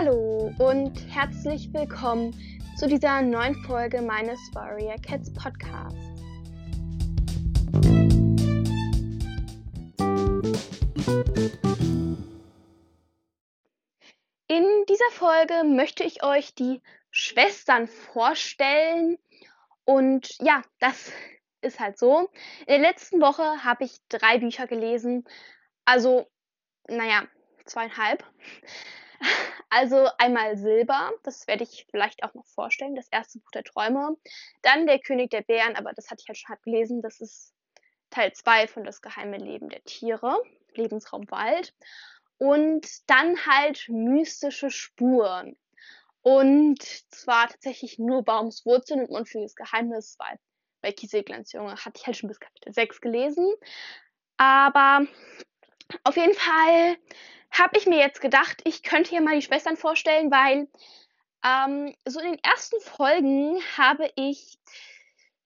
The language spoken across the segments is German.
Hallo und herzlich willkommen zu dieser neuen Folge meines Warrior Cats Podcasts. In dieser Folge möchte ich euch die Schwestern vorstellen. Und ja, das ist halt so. In der letzten Woche habe ich drei Bücher gelesen. Also, naja, zweieinhalb. Also einmal Silber, das werde ich vielleicht auch noch vorstellen, das erste Buch der Träume. Dann Der König der Bären, aber das hatte ich halt schon halb gelesen, das ist Teil 2 von Das geheime Leben der Tiere, Lebensraum Wald. Und dann halt mystische Spuren. Und zwar tatsächlich nur Baumswurzeln und Mundfüges Geheimnis, weil bei Kieselglanz Junge hatte ich halt schon bis Kapitel 6 gelesen. Aber auf jeden Fall habe ich mir jetzt gedacht, ich könnte hier mal die Schwestern vorstellen, weil ähm, so in den ersten Folgen habe ich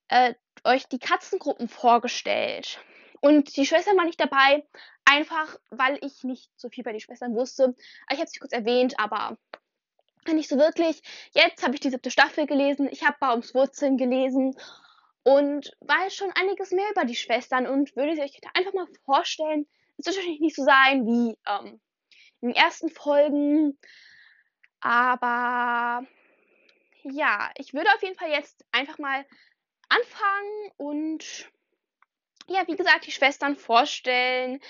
äh, euch die Katzengruppen vorgestellt. Und die Schwestern waren nicht dabei, einfach weil ich nicht so viel bei den Schwestern wusste. Ich habe sie kurz erwähnt, aber nicht so wirklich. Jetzt habe ich die siebte Staffel gelesen, ich habe Baums Wurzeln gelesen und weiß schon einiges mehr über die Schwestern und würde sie euch einfach mal vorstellen. Es wird wahrscheinlich nicht so sein wie ähm, in den ersten Folgen. Aber ja, ich würde auf jeden Fall jetzt einfach mal anfangen und ja, wie gesagt, die Schwestern vorstellen.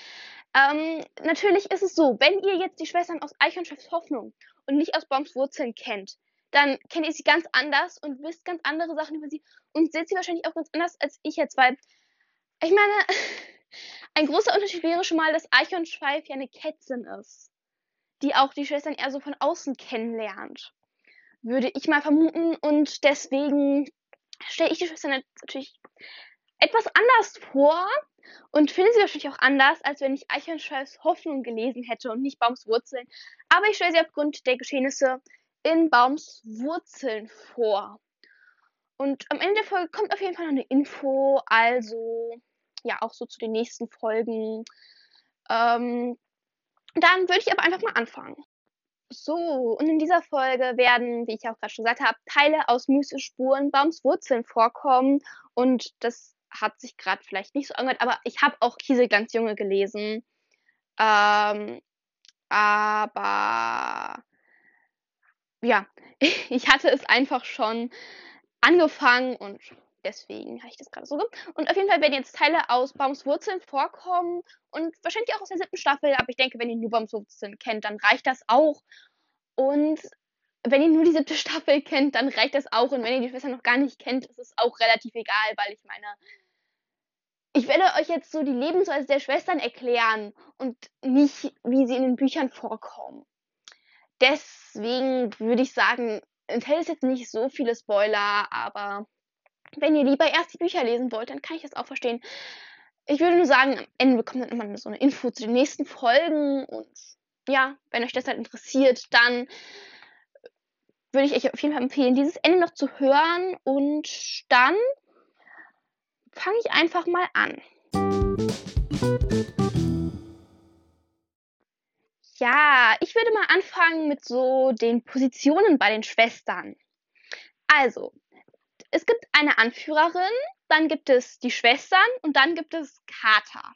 Ähm, natürlich ist es so, wenn ihr jetzt die Schwestern aus Eichhornchefs Hoffnung und nicht aus Bombs Wurzeln kennt, dann kennt ihr sie ganz anders und wisst ganz andere Sachen über sie und seht sie wahrscheinlich auch ganz anders als ich jetzt, weil ich meine, ein großer Unterschied wäre schon mal, dass Eichhornschweif ja eine Kätzin ist die auch die Schwestern eher so von außen kennenlernt. Würde ich mal vermuten. Und deswegen stelle ich die Schwestern natürlich etwas anders vor und finde sie wahrscheinlich auch anders, als wenn ich Eichhornschweifs Hoffnung gelesen hätte und nicht Baums Wurzeln. Aber ich stelle sie aufgrund der Geschehnisse in Baums Wurzeln vor. Und am Ende der Folge kommt auf jeden Fall noch eine Info, also ja, auch so zu den nächsten Folgen. Ähm, dann würde ich aber einfach mal anfangen. So, und in dieser Folge werden, wie ich auch gerade schon gesagt habe, Teile aus Müßespuren, Baumswurzeln vorkommen. Und das hat sich gerade vielleicht nicht so angehört, aber ich habe auch Kieselglanzjunge gelesen. Ähm, aber ja, ich hatte es einfach schon angefangen und Deswegen habe ich das gerade so gemacht. Und auf jeden Fall werden jetzt Teile aus Baums Wurzeln vorkommen und wahrscheinlich auch aus der siebten Staffel. Aber ich denke, wenn ihr nur Baums Wurzeln kennt, dann reicht das auch. Und wenn ihr nur die siebte Staffel kennt, dann reicht das auch. Und wenn ihr die Schwester noch gar nicht kennt, ist es auch relativ egal, weil ich meine, ich werde euch jetzt so die Lebensweise der Schwestern erklären und nicht, wie sie in den Büchern vorkommen. Deswegen würde ich sagen, enthält es jetzt nicht so viele Spoiler, aber wenn ihr lieber erst die Bücher lesen wollt, dann kann ich das auch verstehen. Ich würde nur sagen, am Ende bekommt dann immer so eine Info zu den nächsten Folgen. Und ja, wenn euch das halt interessiert, dann würde ich euch auf jeden Fall empfehlen, dieses Ende noch zu hören. Und dann fange ich einfach mal an. Ja, ich würde mal anfangen mit so den Positionen bei den Schwestern. Also, es gibt eine Anführerin, dann gibt es die Schwestern und dann gibt es Kater.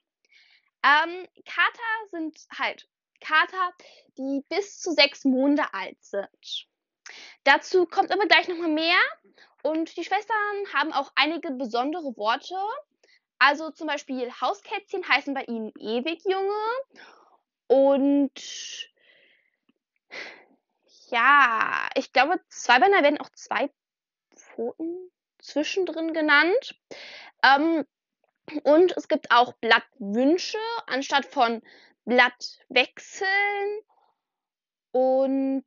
Ähm, Kater sind halt Kater, die bis zu sechs Monate alt sind. Dazu kommt aber gleich nochmal mehr. Und die Schwestern haben auch einige besondere Worte. Also zum Beispiel Hauskätzchen heißen bei ihnen Ewigjunge. Und ja, ich glaube, Zweibeiner werden auch zwei Pfoten zwischendrin genannt. Ähm, und es gibt auch Blattwünsche anstatt von Blattwechseln. Und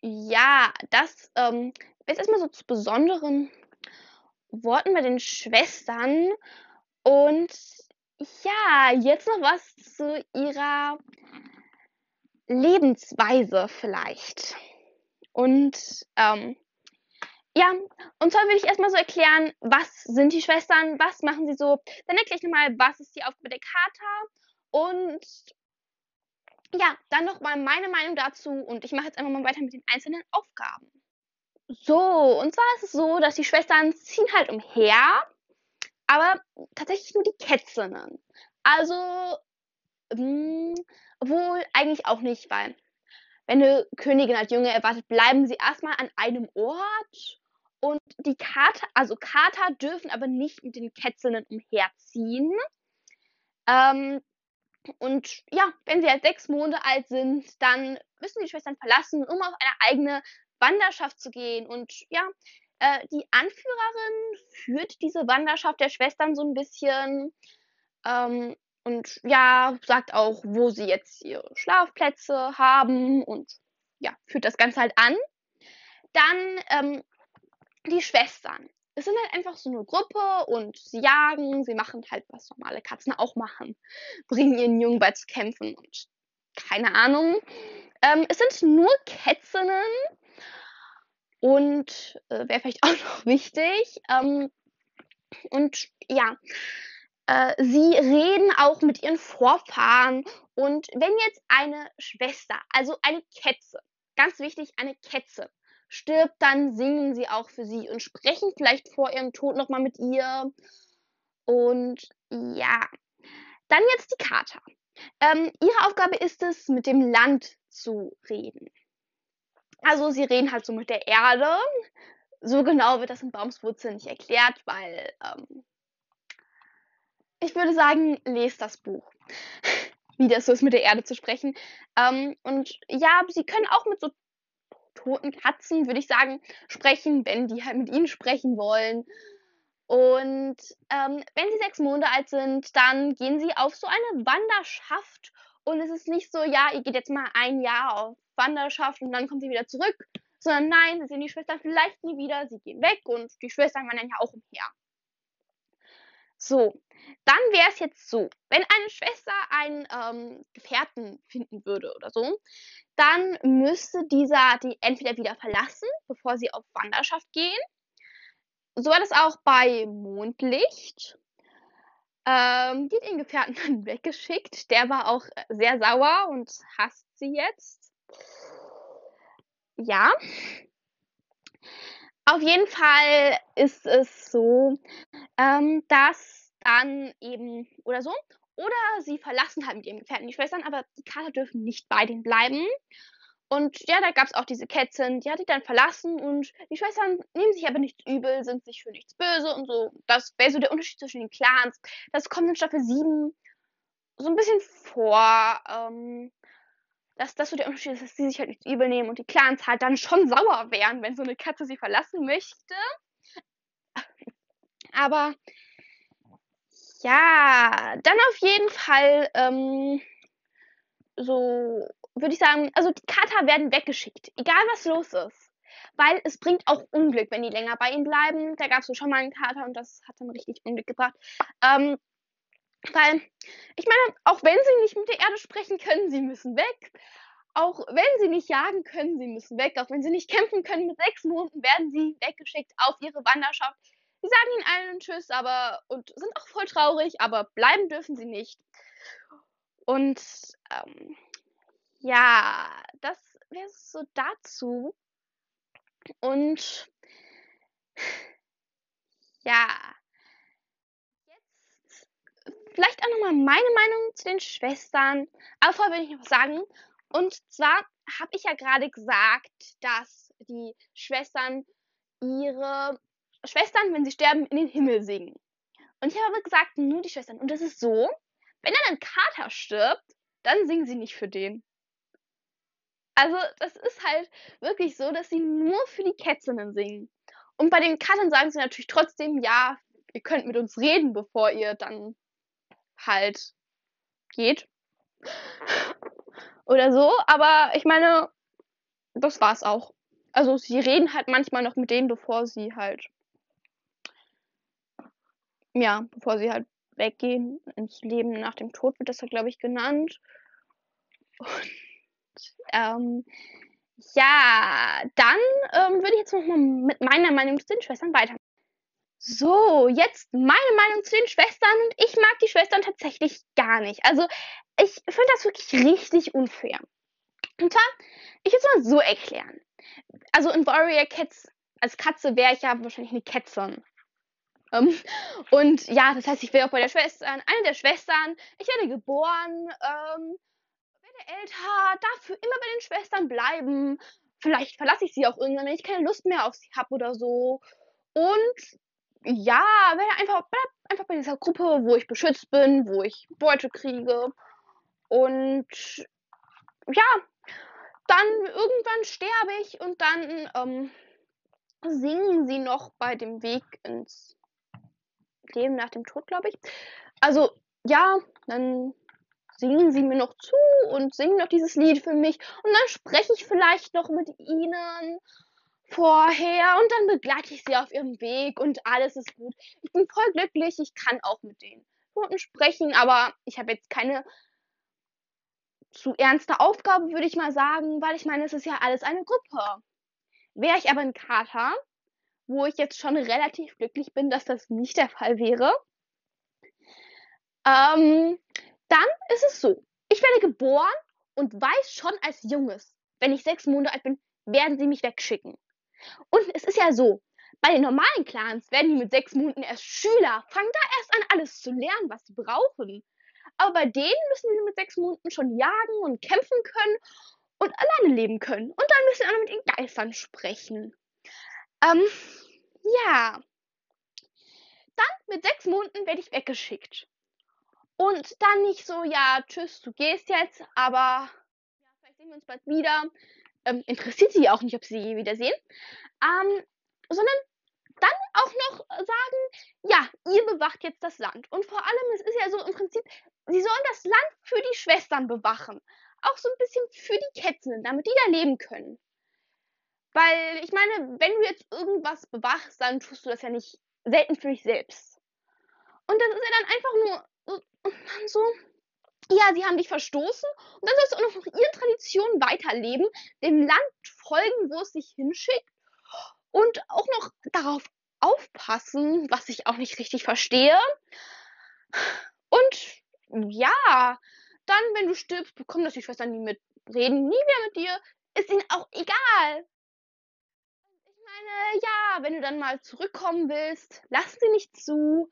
ja, das ähm, ist erstmal so zu besonderen Worten bei den Schwestern. Und ja, jetzt noch was zu ihrer Lebensweise vielleicht. Und ähm, ja, und zwar will ich erstmal so erklären, was sind die Schwestern, was machen sie so. Dann erkläre ich nochmal, was ist die Aufgabe der Kater und ja, dann noch mal meine Meinung dazu und ich mache jetzt einfach mal weiter mit den einzelnen Aufgaben. So, und zwar ist es so, dass die Schwestern ziehen halt umher, aber tatsächlich nur die Kätzinnen. Also, mh, hm, wohl eigentlich auch nicht, weil wenn eine Königin halt Junge erwartet, bleiben sie erstmal an einem Ort und die Kater, also Kater dürfen aber nicht mit den Kätzinnen umherziehen. Ähm, und ja, wenn sie halt sechs Monate alt sind, dann müssen die Schwestern verlassen, um auf eine eigene Wanderschaft zu gehen. Und ja, äh, die Anführerin führt diese Wanderschaft der Schwestern so ein bisschen. Ähm, und ja, sagt auch, wo sie jetzt ihre Schlafplätze haben und ja, führt das Ganze halt an. Dann ähm, die Schwestern. Es sind halt einfach so eine Gruppe und sie jagen, sie machen halt, was normale Katzen auch machen. Bringen ihren Jungen bei zu kämpfen und keine Ahnung. Ähm, es sind nur Kätzinnen und äh, wäre vielleicht auch noch wichtig. Ähm, und ja, äh, sie reden auch mit ihren Vorfahren. Und wenn jetzt eine Schwester, also eine Kätze, ganz wichtig, eine Kätze, stirbt, dann singen sie auch für sie und sprechen vielleicht vor ihrem Tod nochmal mit ihr. Und ja, dann jetzt die Kater. Ähm, ihre Aufgabe ist es, mit dem Land zu reden. Also sie reden halt so mit der Erde. So genau wird das in Baumswurzeln nicht erklärt, weil ähm, ich würde sagen, lest das Buch. Wie das so ist, mit der Erde zu sprechen. Ähm, und ja, sie können auch mit so toten Katzen, würde ich sagen, sprechen, wenn die halt mit ihnen sprechen wollen. Und ähm, wenn sie sechs Monate alt sind, dann gehen sie auf so eine Wanderschaft. Und es ist nicht so, ja, ihr geht jetzt mal ein Jahr auf Wanderschaft und dann kommt sie wieder zurück. Sondern nein, sie sehen die Schwestern vielleicht nie wieder, sie gehen weg und die Schwestern wandern ja auch umher. So, dann wäre es jetzt so, wenn eine Schwester einen ähm, Gefährten finden würde oder so, dann müsste dieser die entweder wieder verlassen, bevor sie auf Wanderschaft gehen. So war das auch bei Mondlicht. Ähm, die hat ihren Gefährten dann weggeschickt. Der war auch sehr sauer und hasst sie jetzt. Ja. Auf jeden Fall ist es so, ähm, dass dann eben oder so, oder sie verlassen halt mit ihrem Gefährten die Schwestern, aber die Kater dürfen nicht bei denen bleiben. Und ja, da gab es auch diese Kätzchen, die hat die dann verlassen und die Schwestern nehmen sich aber nichts übel, sind sich für nichts böse und so. Das wäre so der Unterschied zwischen den Clans. Das kommt in Staffel 7 so ein bisschen vor. Ähm, dass das so der Unterschied ist, dass sie sich halt nichts übel nehmen und die Clans halt dann schon sauer wären, wenn so eine Katze sie verlassen möchte. Aber ja, dann auf jeden Fall ähm, so würde ich sagen, also die Kater werden weggeschickt, egal was los ist. Weil es bringt auch Unglück, wenn die länger bei ihnen bleiben. Da gab es schon mal einen Kater und das hat dann richtig Unglück gebracht. Ähm, weil, ich meine, auch wenn sie nicht mit der Erde sprechen können, sie müssen weg. Auch wenn sie nicht jagen können, sie müssen weg. Auch wenn sie nicht kämpfen können, mit sechs Monaten werden sie weggeschickt auf ihre Wanderschaft. Sie sagen ihnen allen Tschüss, aber und sind auch voll traurig, aber bleiben dürfen sie nicht. Und ähm, ja, das wäre so dazu. Und ja, vielleicht auch nochmal meine Meinung zu den Schwestern. Aber vorher will ich noch was sagen. Und zwar habe ich ja gerade gesagt, dass die Schwestern ihre Schwestern, wenn sie sterben, in den Himmel singen. Und ich habe aber gesagt, nur die Schwestern. Und das ist so, wenn dann ein Kater stirbt, dann singen sie nicht für den. Also, das ist halt wirklich so, dass sie nur für die Kätzinnen singen. Und bei den Katern sagen sie natürlich trotzdem, ja, ihr könnt mit uns reden, bevor ihr dann halt geht. Oder so, aber ich meine, das war's auch. Also sie reden halt manchmal noch mit denen, bevor sie halt ja, bevor sie halt weggehen ins Leben nach dem Tod wird das halt, glaube ich, genannt. Und ähm, ja, dann ähm, würde ich jetzt nochmal mit meiner Meinung zu den Schwestern weiter. So, jetzt meine Meinung zu den Schwestern und ich mag die Schwestern tatsächlich gar nicht. Also, ich finde das wirklich richtig unfair. Und zwar, ich will es mal so erklären. Also in Warrior Cats, als Katze wäre ich ja wahrscheinlich eine Kätzern. Ähm, und ja, das heißt, ich wäre auch bei der Schwestern, eine der Schwestern, ich werde geboren, ähm, werde älter, darf für immer bei den Schwestern bleiben. Vielleicht verlasse ich sie auch irgendwann, wenn ich keine Lust mehr auf sie habe oder so. Und ja, werde einfach, bleib einfach bei dieser Gruppe, wo ich beschützt bin, wo ich Beute kriege. Und ja, dann irgendwann sterbe ich und dann ähm, singen sie noch bei dem Weg ins Leben nach dem Tod, glaube ich. Also ja, dann singen sie mir noch zu und singen noch dieses Lied für mich und dann spreche ich vielleicht noch mit ihnen vorher und dann begleite ich sie auf ihrem Weg und alles ist gut. Ich bin voll glücklich, ich kann auch mit den Hunden sprechen, aber ich habe jetzt keine zu ernste Aufgabe, würde ich mal sagen, weil ich meine, es ist ja alles eine Gruppe. Wäre ich aber ein Kater, wo ich jetzt schon relativ glücklich bin, dass das nicht der Fall wäre, ähm, dann ist es so. Ich werde geboren und weiß schon als Junges, wenn ich sechs Monate alt bin, werden sie mich wegschicken. Und es ist ja so, bei den normalen Clans werden die mit sechs Monaten erst Schüler, fangen da erst an, alles zu lernen, was sie brauchen. Aber bei denen müssen sie mit sechs Monaten schon jagen und kämpfen können und alleine leben können. Und dann müssen sie auch noch mit den Geistern sprechen. Ähm, ja. Dann mit sechs Monaten werde ich weggeschickt. Und dann nicht so, ja, tschüss, du gehst jetzt, aber ja, vielleicht sehen wir uns bald wieder. Ähm, interessiert sie auch nicht, ob sie je wiedersehen. Ähm, sondern dann auch noch sagen, ja, ihr bewacht jetzt das Land. Und vor allem, es ist ja so im Prinzip, sie sollen das Land für die Schwestern bewachen. Auch so ein bisschen für die Kätzchen, damit die da leben können. Weil, ich meine, wenn du jetzt irgendwas bewachst, dann tust du das ja nicht selten für dich selbst. Und das ist ja dann einfach nur so, und dann so, ja, sie haben dich verstoßen und dann sollst du auch noch nach ihren Traditionen weiterleben, dem Land folgen, wo es sich hinschickt und auch noch darauf aufpassen, was ich auch nicht richtig verstehe. Und ja, dann, wenn du stirbst, bekommen das die Schwestern nie mit, reden nie mehr mit dir, ist ihnen auch egal. Meine, ja, wenn du dann mal zurückkommen willst, lass sie nicht zu.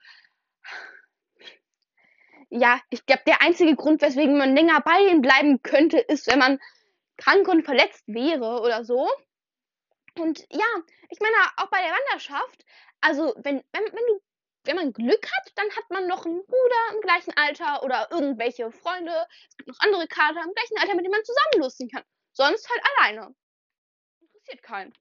Ja, ich glaube, der einzige Grund, weswegen man länger bei ihnen bleiben könnte, ist, wenn man krank und verletzt wäre oder so. Und ja, ich meine, auch bei der Wanderschaft, also wenn, wenn, wenn du, wenn man Glück hat, dann hat man noch einen Bruder im gleichen Alter oder irgendwelche Freunde. Es gibt noch andere Kater im gleichen Alter, mit denen man zusammen lustigen kann. Sonst halt alleine. Interessiert keinen.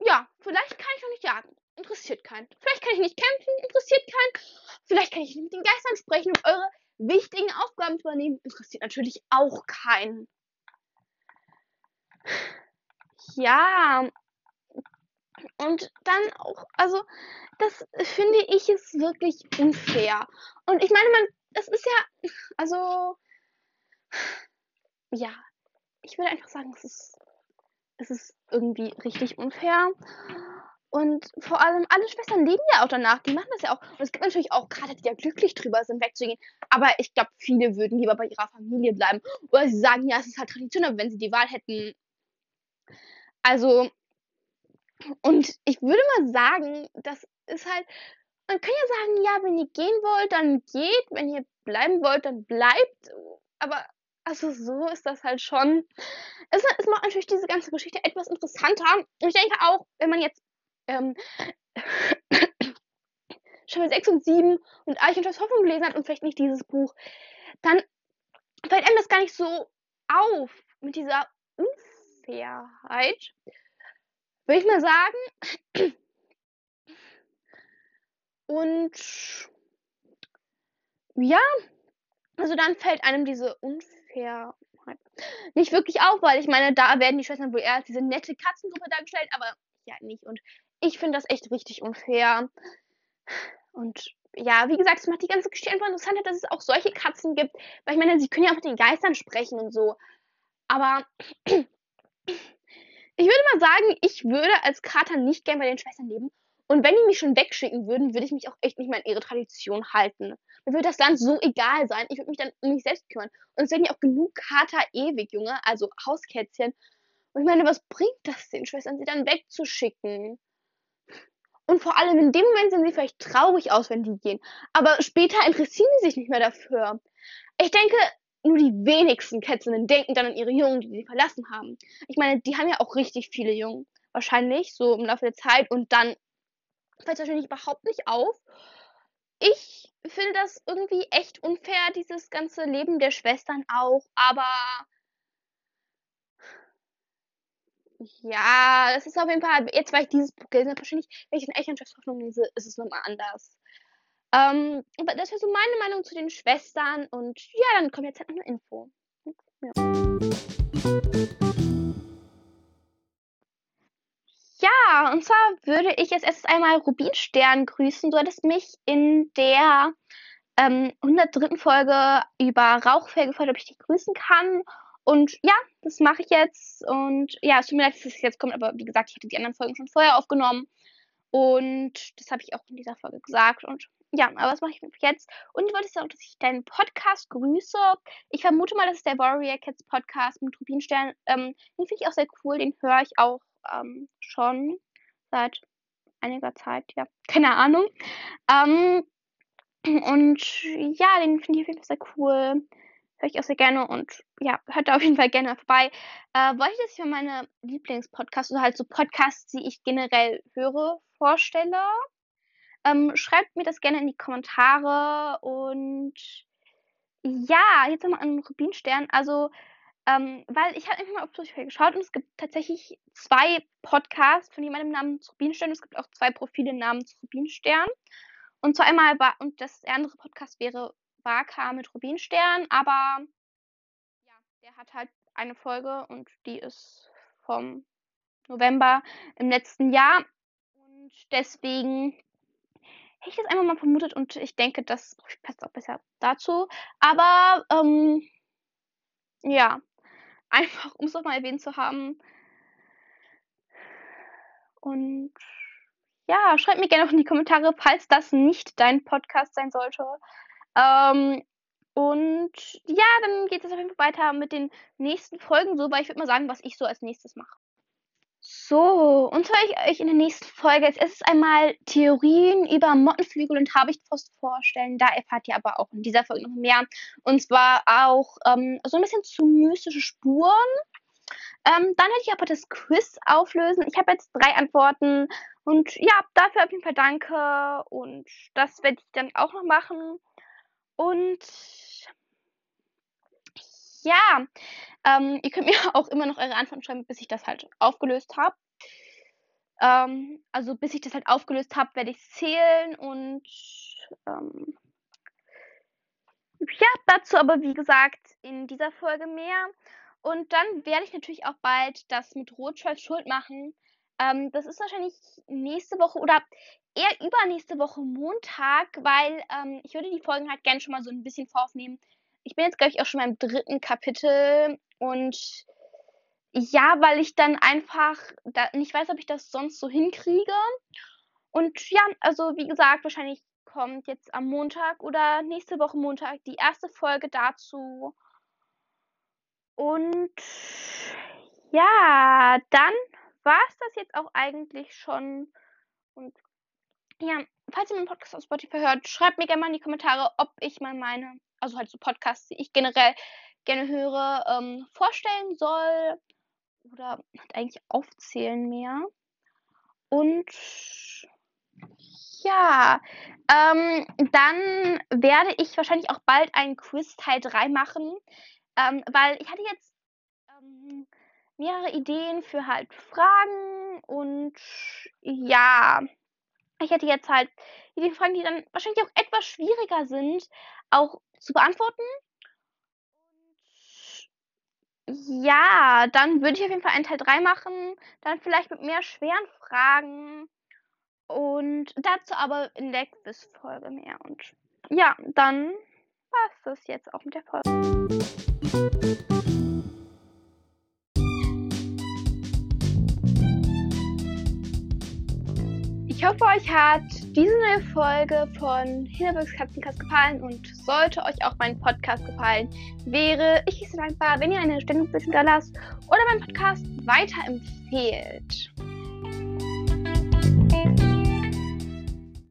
Ja, vielleicht kann ich noch nicht jagen. Interessiert keinen. Vielleicht kann ich nicht kämpfen. Interessiert keinen. Vielleicht kann ich nicht mit den Geistern sprechen, um eure wichtigen Aufgaben zu übernehmen. Interessiert natürlich auch keinen. Ja. Und dann auch, also, das finde ich ist wirklich unfair. Und ich meine, man, das ist ja, also, ja, ich würde einfach sagen, es ist, es ist irgendwie richtig unfair. Und vor allem, alle Schwestern leben ja auch danach. Die machen das ja auch. Und es gibt natürlich auch gerade, die ja glücklich drüber sind, wegzugehen. Aber ich glaube, viele würden lieber bei ihrer Familie bleiben. Oder sie sagen, ja, es ist halt Tradition, aber wenn sie die Wahl hätten, also, und ich würde mal sagen, das ist halt, man kann ja sagen, ja, wenn ihr gehen wollt, dann geht, wenn ihr bleiben wollt, dann bleibt. Aber also so ist das halt schon. Es, es macht natürlich diese ganze Geschichte etwas interessanter. Und ich denke auch, wenn man jetzt ähm, Staffel 6 und 7 und Eichenschloss Hoffnung gelesen hat und vielleicht nicht dieses Buch, dann fällt einem das gar nicht so auf mit dieser Unfairheit, würde ich mal sagen. Und ja, also dann fällt einem diese Unfairheit nicht wirklich auf, weil ich meine, da werden die Schwestern wohl eher als diese nette Katzengruppe dargestellt, aber ja nicht. Und ich finde das echt richtig unfair. Und ja, wie gesagt, es macht die ganze Geschichte einfach interessanter, dass es auch solche Katzen gibt. Weil ich meine, sie können ja auch mit den Geistern sprechen und so. Aber ich würde mal sagen, ich würde als Kater nicht gern bei den Schwestern leben. Und wenn die mich schon wegschicken würden, würde ich mich auch echt nicht mehr an ihre Tradition halten. Mir würde das Land so egal sein. Ich würde mich dann um mich selbst kümmern. Und es werden ja auch genug Kater ewig, Junge, also Hauskätzchen. Und ich meine, was bringt das den Schwestern, sie dann wegzuschicken? Und vor allem in dem Moment sehen sie vielleicht traurig aus, wenn die gehen. Aber später interessieren sie sich nicht mehr dafür. Ich denke, nur die wenigsten Kätzinnen denken dann an ihre Jungen, die sie verlassen haben. Ich meine, die haben ja auch richtig viele Jungen. Wahrscheinlich, so im Laufe der Zeit. Und dann fällt es wahrscheinlich überhaupt nicht auf. Ich finde das irgendwie echt unfair, dieses ganze Leben der Schwestern auch. Aber ja, das ist auf jeden Fall, jetzt weil ich dieses Buch gelesen habe, wahrscheinlich, wenn ich in Elternschaftshoffnung lese, ist es nochmal anders. Ähm, aber das wäre so meine Meinung zu den Schwestern und ja, dann kommt jetzt halt noch eine Info. Ja. Ja, und zwar würde ich jetzt erst einmal Rubinstern grüßen. Du hattest mich in der ähm, 103. Folge über Rauchfell gefragt, ob ich dich grüßen kann. Und ja, das mache ich jetzt. Und ja, es tut mir leid, dass es jetzt kommt, aber wie gesagt, ich hatte die anderen Folgen schon vorher aufgenommen. Und das habe ich auch in dieser Folge gesagt. Und ja, aber was mache ich jetzt? Und du wolltest auch, dass ich deinen Podcast grüße. Ich vermute mal, das ist der Warrior Cats Podcast mit Rubinstern. Ähm, den finde ich auch sehr cool. Den höre ich auch ähm, schon seit einiger Zeit. Ja, keine Ahnung. Ähm, und ja, den finde ich auf jeden Fall sehr cool höre ich auch sehr gerne und ja, hört da auf jeden Fall gerne vorbei. Äh, wollte ich, ich mir meine Lieblingspodcasts oder halt so Podcasts, die ich generell höre, vorstelle? Ähm, schreibt mir das gerne in die Kommentare und ja, jetzt nochmal an Rubinstern. Also, ähm, weil ich habe einfach mal auf Spotify geschaut und es gibt tatsächlich zwei Podcasts von jemandem namens Rubinstern. Es gibt auch zwei Profile namens Rubinstern. Und zwar einmal war, und das andere Podcast wäre Waka mit Rubinstern, aber ja, der hat halt eine Folge und die ist vom November im letzten Jahr. Und deswegen hätte ich das einfach mal vermutet und ich denke, das passt auch besser dazu. Aber ähm, ja, einfach um es nochmal erwähnt zu haben. Und ja, schreibt mir gerne noch in die Kommentare, falls das nicht dein Podcast sein sollte. Ähm, und ja, dann geht es auf jeden Fall weiter mit den nächsten Folgen so, weil ich würde mal sagen, was ich so als nächstes mache. So, und zwar ich euch in der nächsten Folge als erstes einmal Theorien über Mottenflügel und Habichtfrost vorstellen. Da erfahrt ihr aber auch in dieser Folge noch mehr. Und zwar auch ähm, so ein bisschen zu mystische Spuren. Ähm, dann hätte ich aber das Quiz auflösen. Ich habe jetzt drei Antworten. Und ja, dafür auf jeden Fall danke. Und das werde ich dann auch noch machen. Und ja, ähm, ihr könnt mir auch immer noch eure Antworten schreiben, bis ich das halt aufgelöst habe. Ähm, also bis ich das halt aufgelöst habe, werde ich zählen und ähm, ja, dazu aber wie gesagt in dieser Folge mehr. Und dann werde ich natürlich auch bald das mit Rotscholz Schuld machen. Ähm, das ist wahrscheinlich nächste Woche oder eher übernächste Woche Montag, weil ähm, ich würde die Folgen halt gerne schon mal so ein bisschen voraufnehmen. Ich bin jetzt, glaube ich, auch schon beim dritten Kapitel und ja, weil ich dann einfach da nicht weiß, ob ich das sonst so hinkriege. Und ja, also wie gesagt, wahrscheinlich kommt jetzt am Montag oder nächste Woche Montag die erste Folge dazu. Und ja, dann war es das jetzt auch eigentlich schon. Und ja, falls ihr meinen Podcast auf Spotify hört, schreibt mir gerne mal in die Kommentare, ob ich mal meine, also halt so Podcasts, die ich generell gerne höre, ähm, vorstellen soll. Oder eigentlich aufzählen mehr. Und ja, ähm, dann werde ich wahrscheinlich auch bald einen Quiz Teil 3 machen. Ähm, weil ich hatte jetzt ähm, mehrere Ideen für halt Fragen und ja, ich hätte jetzt halt die Fragen, die dann wahrscheinlich auch etwas schwieriger sind, auch zu beantworten. Ja, dann würde ich auf jeden Fall einen Teil 3 machen. Dann vielleicht mit mehr schweren Fragen. Und dazu aber in der Quiz-Folge mehr. Und ja, dann war es das jetzt auch mit der Folge. Ich hoffe, euch hat diese neue Folge von Hinterbergs Katzenkast gefallen und sollte euch auch mein Podcast gefallen, wäre ich sehr dankbar, wenn ihr eine Stellung da lasst oder meinen Podcast weiterempfehlt.